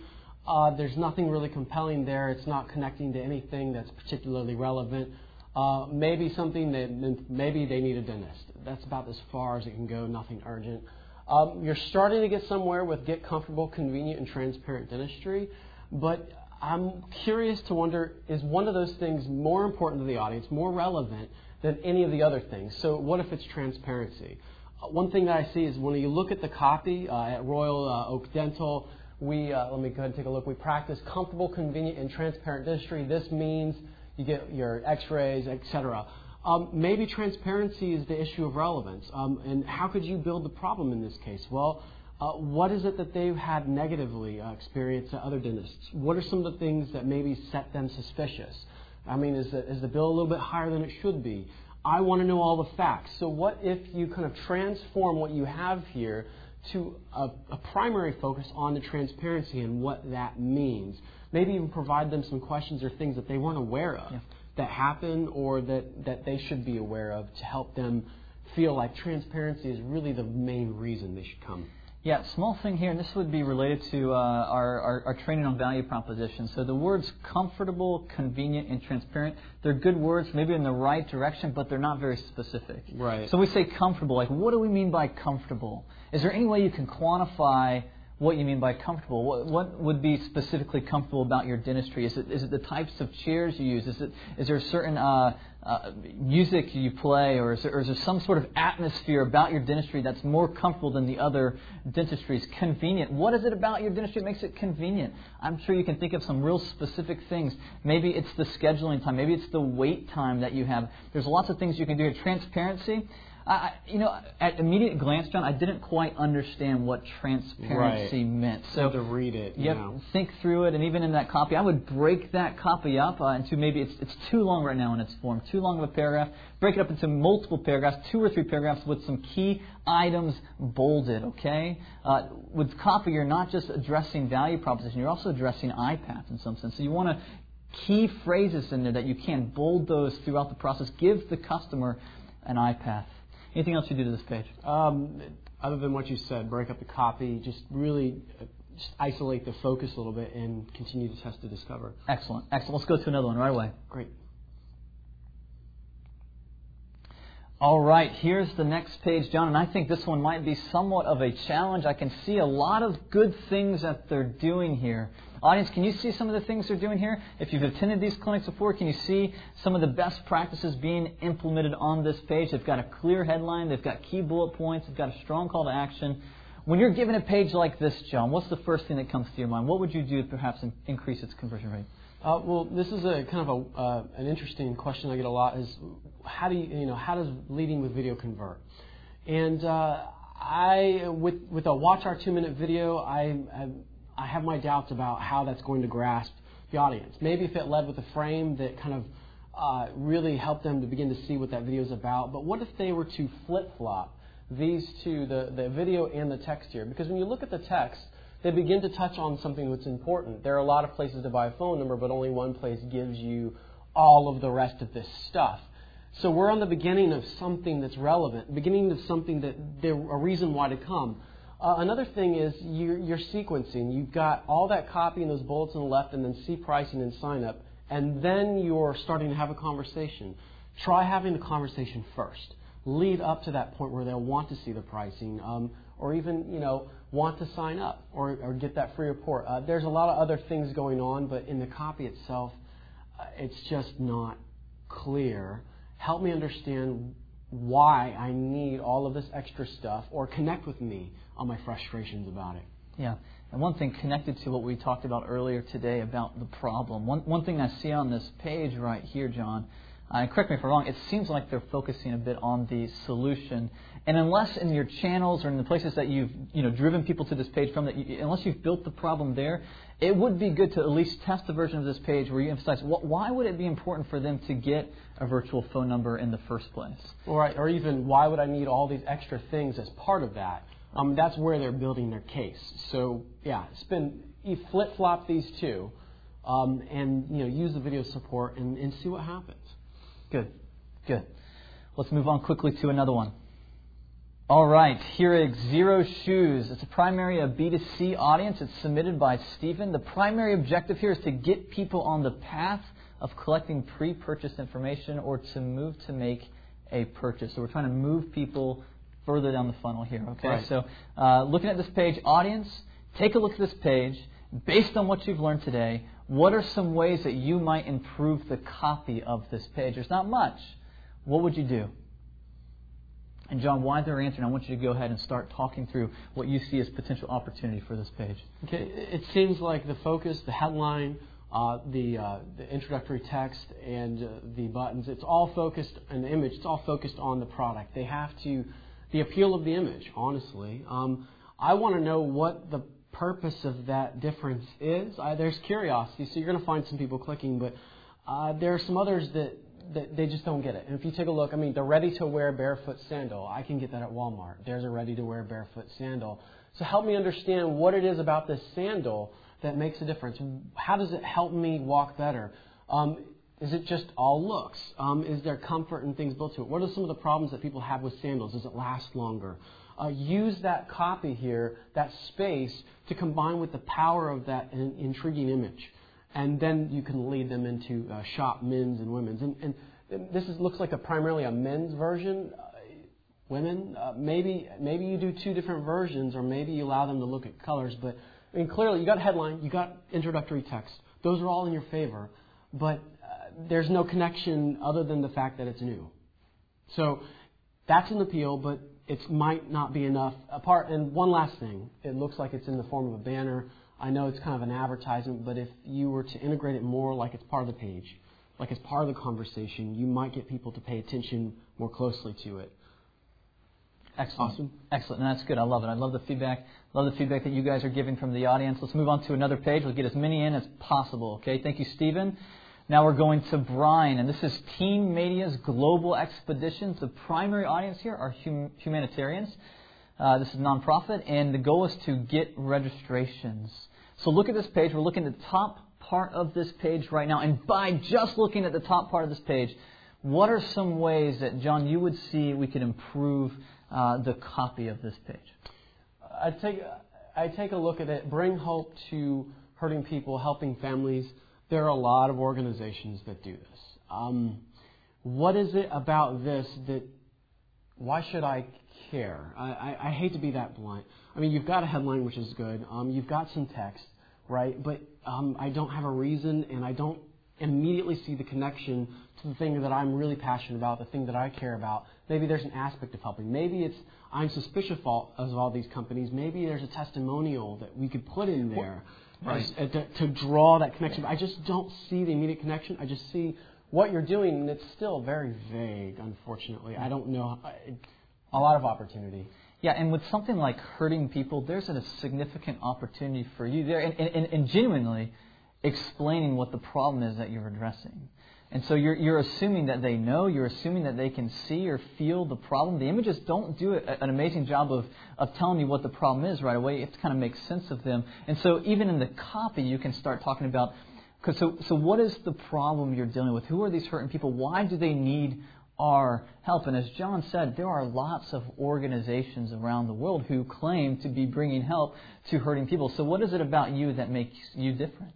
[SPEAKER 2] uh, there's nothing really compelling there. It's not connecting to anything that's particularly relevant. Uh, maybe something that maybe they need a dentist. That's about as far as it can go. Nothing urgent. Um, you're starting to get somewhere with get comfortable, convenient, and transparent dentistry, but I'm curious to wonder is one of those things more important to the audience, more relevant than any of the other things? So, what if it's transparency? Uh, one thing that I see is when you look at the copy uh, at Royal uh, Oak Dental, we uh, let me go ahead and take a look. We practice comfortable, convenient, and transparent dentistry. This means you get your X-rays, etc. Um, maybe transparency is the issue of relevance. Um, and how could you build the problem in this case? Well, uh, what is it that they've had negatively uh, experienced at other dentists? What are some of the things that maybe set them suspicious? I mean, is the, is the bill a little bit higher than it should be? I want to know all the facts. So, what if you kind of transform what you have here to a, a primary focus on the transparency and what that means? Maybe even provide them some questions or things that they weren't aware of. Yeah that happen or that, that they should be aware of to help them feel like transparency is really the main reason they should come?
[SPEAKER 1] Yeah, small thing here, and this would be related to uh, our, our, our, training on value proposition. So the words comfortable, convenient, and transparent, they're good words, maybe in the right direction, but they're not very specific.
[SPEAKER 2] Right.
[SPEAKER 1] So we say comfortable, like what do we mean by comfortable? Is there any way you can quantify what you mean by comfortable. What, what, would be specifically comfortable about your dentistry? Is it, is it the types of chairs you use? Is, it, is there a certain uh, uh, music you play, or is, there, or is there some sort of atmosphere about your dentistry that's more comfortable than the other dentistries? Convenient. What is it about your dentistry that makes it convenient? I'm sure you can think of some real specific things. Maybe it's the scheduling time. Maybe it's the wait time that you have. There's lots of things you can do. Transparency. I, you know, at immediate glance, John, I didn't quite understand what transparency
[SPEAKER 2] right.
[SPEAKER 1] meant.
[SPEAKER 2] So to read it,
[SPEAKER 1] you
[SPEAKER 2] know.
[SPEAKER 1] think through it, and even in that copy, I would break that copy up uh, into maybe it's it's too long right now in its form, too long of a paragraph. Break it up into multiple paragraphs, two or three paragraphs with some key items bolded. Okay, uh, with copy, you're not just addressing value proposition, you're also addressing IPATH in some sense. So you want to key phrases in there that you can bold those throughout the process. Give the customer an IPATH. Anything else you do to this page?
[SPEAKER 2] Um, other than what you said, break up the copy, just really uh, just isolate the focus a little bit and continue to test to discover.
[SPEAKER 1] Excellent. Excellent. Let's go to another one right away.
[SPEAKER 2] Great.
[SPEAKER 1] All right, here's the next page, John, and I think this one might be somewhat of a challenge. I can see a lot of good things that they're doing here. Audience, can you see some of the things they're doing here? If you've attended these clinics before, can you see some of the best practices being implemented on this page? They've got a clear headline, they've got key bullet points, they've got a strong call to action. When you're given a page like this, John, what's the first thing that comes to your mind? What would you do to perhaps increase its conversion rate?
[SPEAKER 2] Uh, well, this is a kind of a, uh, an interesting question I get a lot. Is how do you, you know how does leading with video convert? And uh, I with with a watch our two minute video, I, I I have my doubts about how that's going to grasp the audience. Maybe if it led with a frame that kind of uh, really helped them to begin to see what that video is about. But what if they were to flip flop these two, the, the video and the text here? Because when you look at the text, they begin to touch on something that's important. There are a lot of places to buy a phone number, but only one place gives you all of the rest of this stuff. So we're on the beginning of something that's relevant, beginning of something that there a reason why to come. Uh, another thing is you're, sequencing. You've got all that copy and those bullets on the left, and then see pricing and sign up, and then you're starting to have a conversation. Try having the conversation first. Lead up to that point where they'll want to see the pricing, um, or even you know want to sign up or, or get that free report. Uh, there's a lot of other things going on, but in the copy itself, uh, it's just not clear. Help me understand why I need all of this extra stuff, or connect with me on my frustrations about it.
[SPEAKER 1] Yeah. And one thing connected to what we talked about earlier today about the problem. One, one thing I see on this page right here, John, uh, correct me if I'm wrong, it seems like they're focusing a bit on the solution. And unless in your channels or in the places that you've you know, driven people to this page from, that you, unless you've built the problem there, it would be good to at least test the version of this page where you emphasize why would it be important for them to get a virtual phone number in the first place?
[SPEAKER 2] Or, or even why would I need all these extra things as part of that? Um, that's where they're building their case. So yeah, spin you flip flop these two, um, and you know use the video support and, and see what happens.
[SPEAKER 1] Good, good. Let's move on quickly to another one. All right, Heurig Xero Shoes. It's a primary a B2C audience. It's submitted by Stephen. The primary objective here is to get people on the path of collecting pre-purchase information or to move to make a purchase. So we're trying to move people further down the funnel here. Okay,
[SPEAKER 2] right.
[SPEAKER 1] so uh, looking at this page, audience, take a look at this page. Based on what you've learned today, what are some ways that you might improve the copy of this page? There's not much. What would you do? And John, while they're answering, I want you to go ahead and start talking through what you see as potential opportunity for this page.
[SPEAKER 2] Okay, it seems like the focus, the headline, uh, the, uh, the introductory text, and uh, the buttons, it's all focused, and the image, it's all focused on the product. They have to the appeal of the image, honestly. Um, I want to know what the purpose of that difference is. I, there's curiosity, so you're going to find some people clicking, but uh, there are some others that, that they just don't get it. And if you take a look, I mean, the ready to wear barefoot sandal, I can get that at Walmart. There's a ready to wear barefoot sandal. So help me understand what it is about this sandal that makes a difference. How does it help me walk better? Um, is it just all looks? Um, is there comfort and things built to it? What are some of the problems that people have with sandals? Does it last longer? Uh, use that copy here, that space, to combine with the power of that in, intriguing image. And then you can lead them into uh, shop men's and women's. And, and this is, looks like a primarily a men's version. Uh, women, uh, maybe maybe you do two different versions, or maybe you allow them to look at colors. But I mean, clearly you got headline, you got introductory text. Those are all in your favor, but uh, there's no connection other than the fact that it's new. So that's an appeal, but it might not be enough. Apart and one last thing, it looks like it's in the form of a banner. I know it's kind of an advertisement, but if you were to integrate it more like it's part of the page, like it's part of the conversation, you might get people to pay attention more closely to it.
[SPEAKER 1] Excellent.
[SPEAKER 2] Awesome.
[SPEAKER 1] Excellent. And that's good. I love it. I love the feedback. Love the feedback that you guys are giving from the audience. Let's move on to another page. We'll get as many in as possible. Okay. Thank you, Stephen. Now we're going to Brian, and this is Teen Mania's Global Expeditions. The primary audience here are hum- humanitarians. Uh, this is a nonprofit, and the goal is to get registrations. So look at this page. We're looking at the top part of this page right now, and by just looking at the top part of this page, what are some ways that John you would see we could improve uh, the copy of this page?
[SPEAKER 2] I take I take a look at it. Bring hope to hurting people, helping families. There are a lot of organizations that do this. Um, what is it about this that? Why should I care? I, I, I, hate to be that blunt. I mean, you've got a headline which is good. Um, you've got some text, right? But um, I don't have a reason, and I don't immediately see the connection to the thing that I'm really passionate about, the thing that I care about. Maybe there's an aspect of helping. Maybe it's I'm suspicious of all these companies. Maybe there's a testimonial that we could put in there right. as, uh, to, to, draw that connection. But I just don't see the immediate connection. I just see what you're doing, and it's still very vague, unfortunately. I don't know. A lot of opportunity.
[SPEAKER 1] Yeah, and with something like hurting people, there's a significant opportunity for you there, and, and, and genuinely explaining what the problem is that you're addressing. And so you're, you're assuming that they know, you're assuming that they can see or feel the problem. The images don't do an amazing job of, of telling you what the problem is right away. You have to kind of make sense of them. And so even in the copy, you can start talking about so, so what is the problem you're dealing with? Who are these hurting people? Why do they need our help? And as John said, there are lots of organizations around the world who claim to be bringing help to hurting people. So what is it about you that makes you different?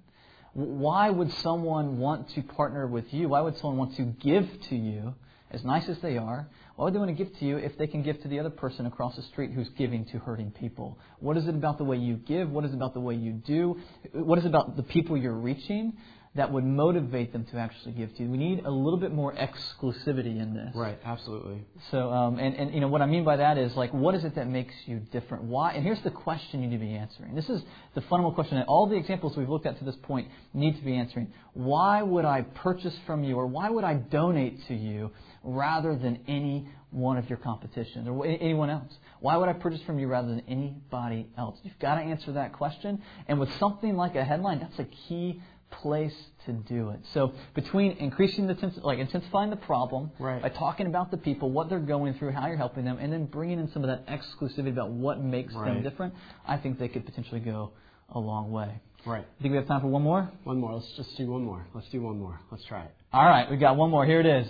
[SPEAKER 1] Why would someone want to partner with you? Why would someone want to give to you, as nice as they are? Why would they want to give to you if they can give to the other person across the street who's giving to hurting people? What is it about the way you give? What is it about the way you do? What is it about the people you're reaching that would motivate them to actually give to you. We need a little bit more exclusivity in this.
[SPEAKER 2] Right, absolutely.
[SPEAKER 1] So, um, and, and you know what I mean by that is like, what is it that makes you different? Why? And here's the question you need to be answering. This is the fundamental question that all the examples we've looked at to this point need to be answering. Why would I purchase from you, or why would I donate to you rather than any one of your competitions or anyone else? Why would I purchase from you rather than anybody else? You've got to answer that question. And with something like a headline, that's a key place to do it. So between increasing the like intensifying the problem
[SPEAKER 2] right.
[SPEAKER 1] by talking about the people, what they're going through, how you're helping them, and then bringing in some of that exclusivity about what makes right. them different, I think they could potentially go a long way.
[SPEAKER 2] Right.
[SPEAKER 1] I Think we have time for one more?
[SPEAKER 2] One more. Let's just do one more. Let's do one more. Let's try it.
[SPEAKER 1] All right, we got one more. Here it is.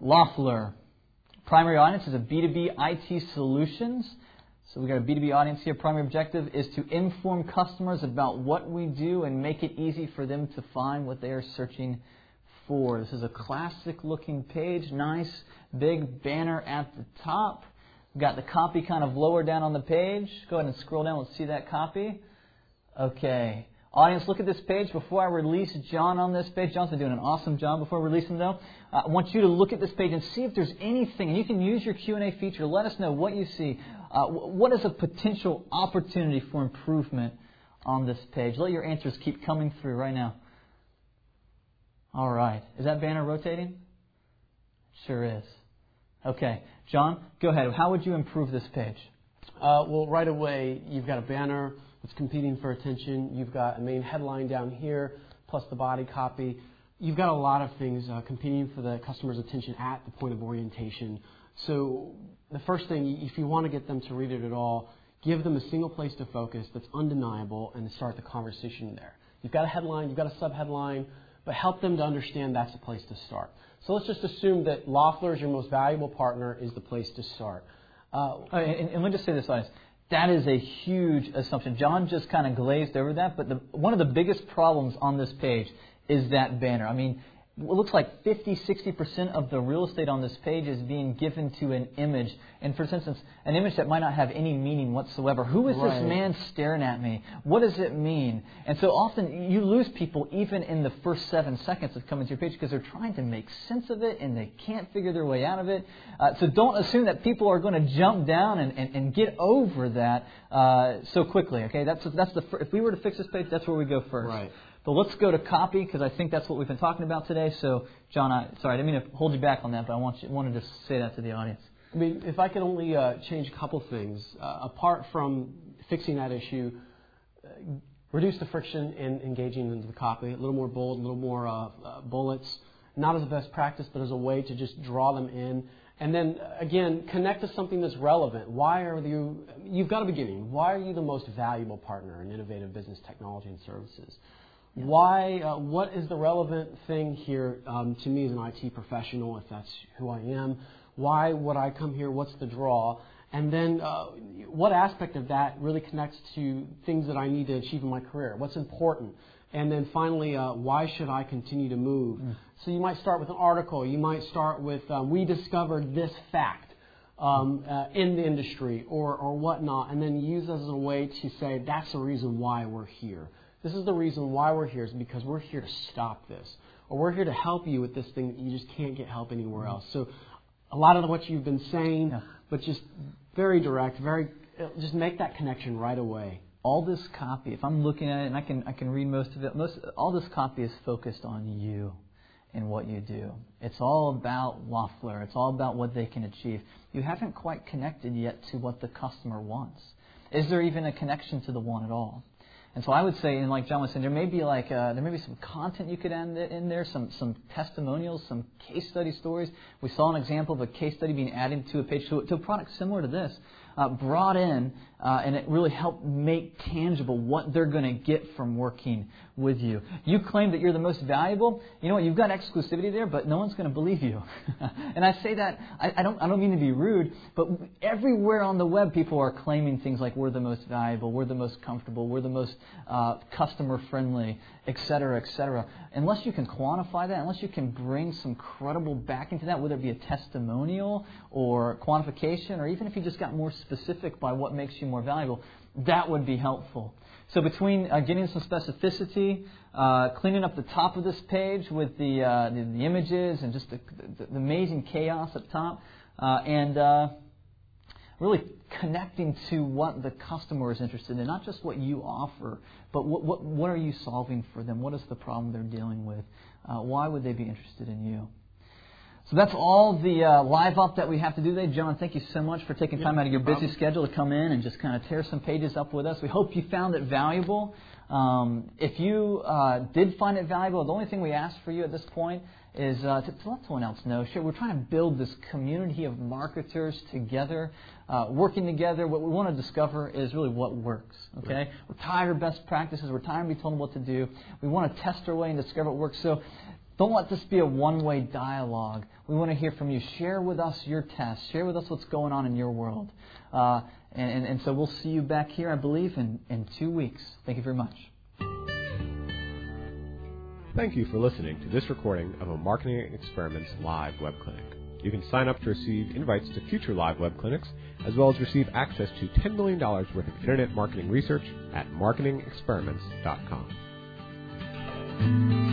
[SPEAKER 1] Loeffler. Primary audience is a B2B IT solutions. So we've got a B2B audience here. Primary objective is to inform customers about what we do and make it easy for them to find what they are searching for. This is a classic looking page. Nice big banner at the top. We've got the copy kind of lower down on the page. Go ahead and scroll down. Let's see that copy. Okay. Audience, look at this page. Before I release John on this page, John's been doing an awesome job. Before him, though, I want you to look at this page and see if there's anything. And you can use your Q&A feature. Let us know what you see. Uh, what is a potential opportunity for improvement on this page? Let your answers keep coming through right now. All right. Is that banner rotating? Sure is. Okay. John, go ahead. How would you improve this page?
[SPEAKER 2] Uh, well, right away, you've got a banner that's competing for attention. You've got a main headline down here, plus the body copy. You've got a lot of things uh, competing for the customer's attention at the point of orientation. So the first thing, if you want to get them to read it at all, give them a single place to focus that's undeniable and start the conversation there. You've got a headline, you've got a subheadline, but help them to understand that's the place to start. So let's just assume that Loeffler is your most valuable partner is the place to start.
[SPEAKER 1] Uh, and, and, let me just say this, audience. That is a huge assumption. John just kind of glazed over that, but the, one of the biggest problems on this page is that banner. I mean, it looks like 50, 60% of the real estate on this page is being given to an image. And for instance, an image that might not have any meaning whatsoever. Who is right. this man staring at me? What does it mean? And so often you lose people even in the first seven seconds of coming to your page because they're trying to make sense of it and they can't figure their way out of it. Uh, so don't assume that people are going to jump down and, and, and get over that uh, so quickly. Okay, that's that's the if we were to fix this page, that's where we go first.
[SPEAKER 2] Right.
[SPEAKER 1] But let's go to copy because I think that's what we've been talking about today. So, John, I, sorry, I didn't mean to hold you back on that, but I want you, wanted to say that to the audience.
[SPEAKER 2] I mean, if I could only uh, change a couple things, uh, apart from fixing that issue, uh, reduce the friction in engaging into the copy, a little more bold, a little more uh, uh, bullets, not as a best practice, but as a way to just draw them in. And then again, connect to something that's relevant. Why are you? You've got a beginning. Why are you the most valuable partner in innovative business technology and services? Why? Uh, what is the relevant thing here um, to me as an IT professional, if that's who I am? Why would I come here? What's the draw? And then, uh, what aspect of that really connects to things that I need to achieve in my career? What's important? And then finally, uh, why should I continue to move? Mm. So you might start with an article. You might start with, uh, we discovered this fact. Um, uh, in the industry or, or whatnot, and then use as a way to say that's the reason why we're here. This is the reason why we're here, is because we're here to stop this. Or we're here to help you with this thing that you just can't get help anywhere else. So a lot of what you've been saying, yeah. but just very direct, very just make that connection right away.
[SPEAKER 1] All this copy, if I'm looking at it and I can I can read most of it, most all this copy is focused on you and what you do. It's all about Loeffler. It's all about what they can achieve. You haven't quite connected yet to what the customer wants. Is there even a connection to the one at all? And so I would say, and like John was saying, there may be like uh, there may be some content you could add in there, some some testimonials, some case study stories. We saw an example of a case study being added to a page to, to a product similar to this, uh, brought in, uh, and it really helped make tangible what they're going to get from working with you. You claim that you're the most valuable. You know what? You've got exclusivity there, but no one's going to believe you. and I say that I, I, don't I don't mean to be rude, but everywhere on the web, people are claiming things like we're the most valuable, we're the most comfortable, we're the most uh, customer friendly, et cetera, et cetera. Unless you can quantify that, unless you can bring some credible backing to that, whether it be a testimonial or quantification, or even if you just got more specific by what makes you more valuable, that would be helpful. So between uh, getting some specificity, uh, cleaning up the top of this page with the, uh, the, the, images and just the, the, the, amazing chaos up top, uh, and uh, really connecting to what the customer is interested in, not just what you offer, but what, what, what are you solving for them? What is the problem they're dealing with? Uh, why would they be interested in you? So that's all the uh, live up that we have to do today. John, thank you so much for taking time out of your busy schedule to come in and just kind of tear some pages up with us. We hope you found it valuable. Um, if you uh, did find it valuable, the only thing we ask for you at this point is uh, to, to, let someone else know. Sure, we're trying to build this community of marketers together, uh, working together. What we want to discover is really what works. Okay, right. we're tired of best practices. We're tired of being told what to do. We want to test our way and discover what works. So don't let this be a one way dialogue. We want to hear from you. Share with us your tests. Share with us what's going on in your world. Uh, and, and, and, so we'll see you back here, I believe, in, in two weeks. Thank you very much.
[SPEAKER 3] Thank you for listening to this recording of a Marketing Experiments live web clinic. You can sign up to receive invites to future live web clinics, as well as receive access to $10 million worth of internet marketing research at marketingexperiments.com.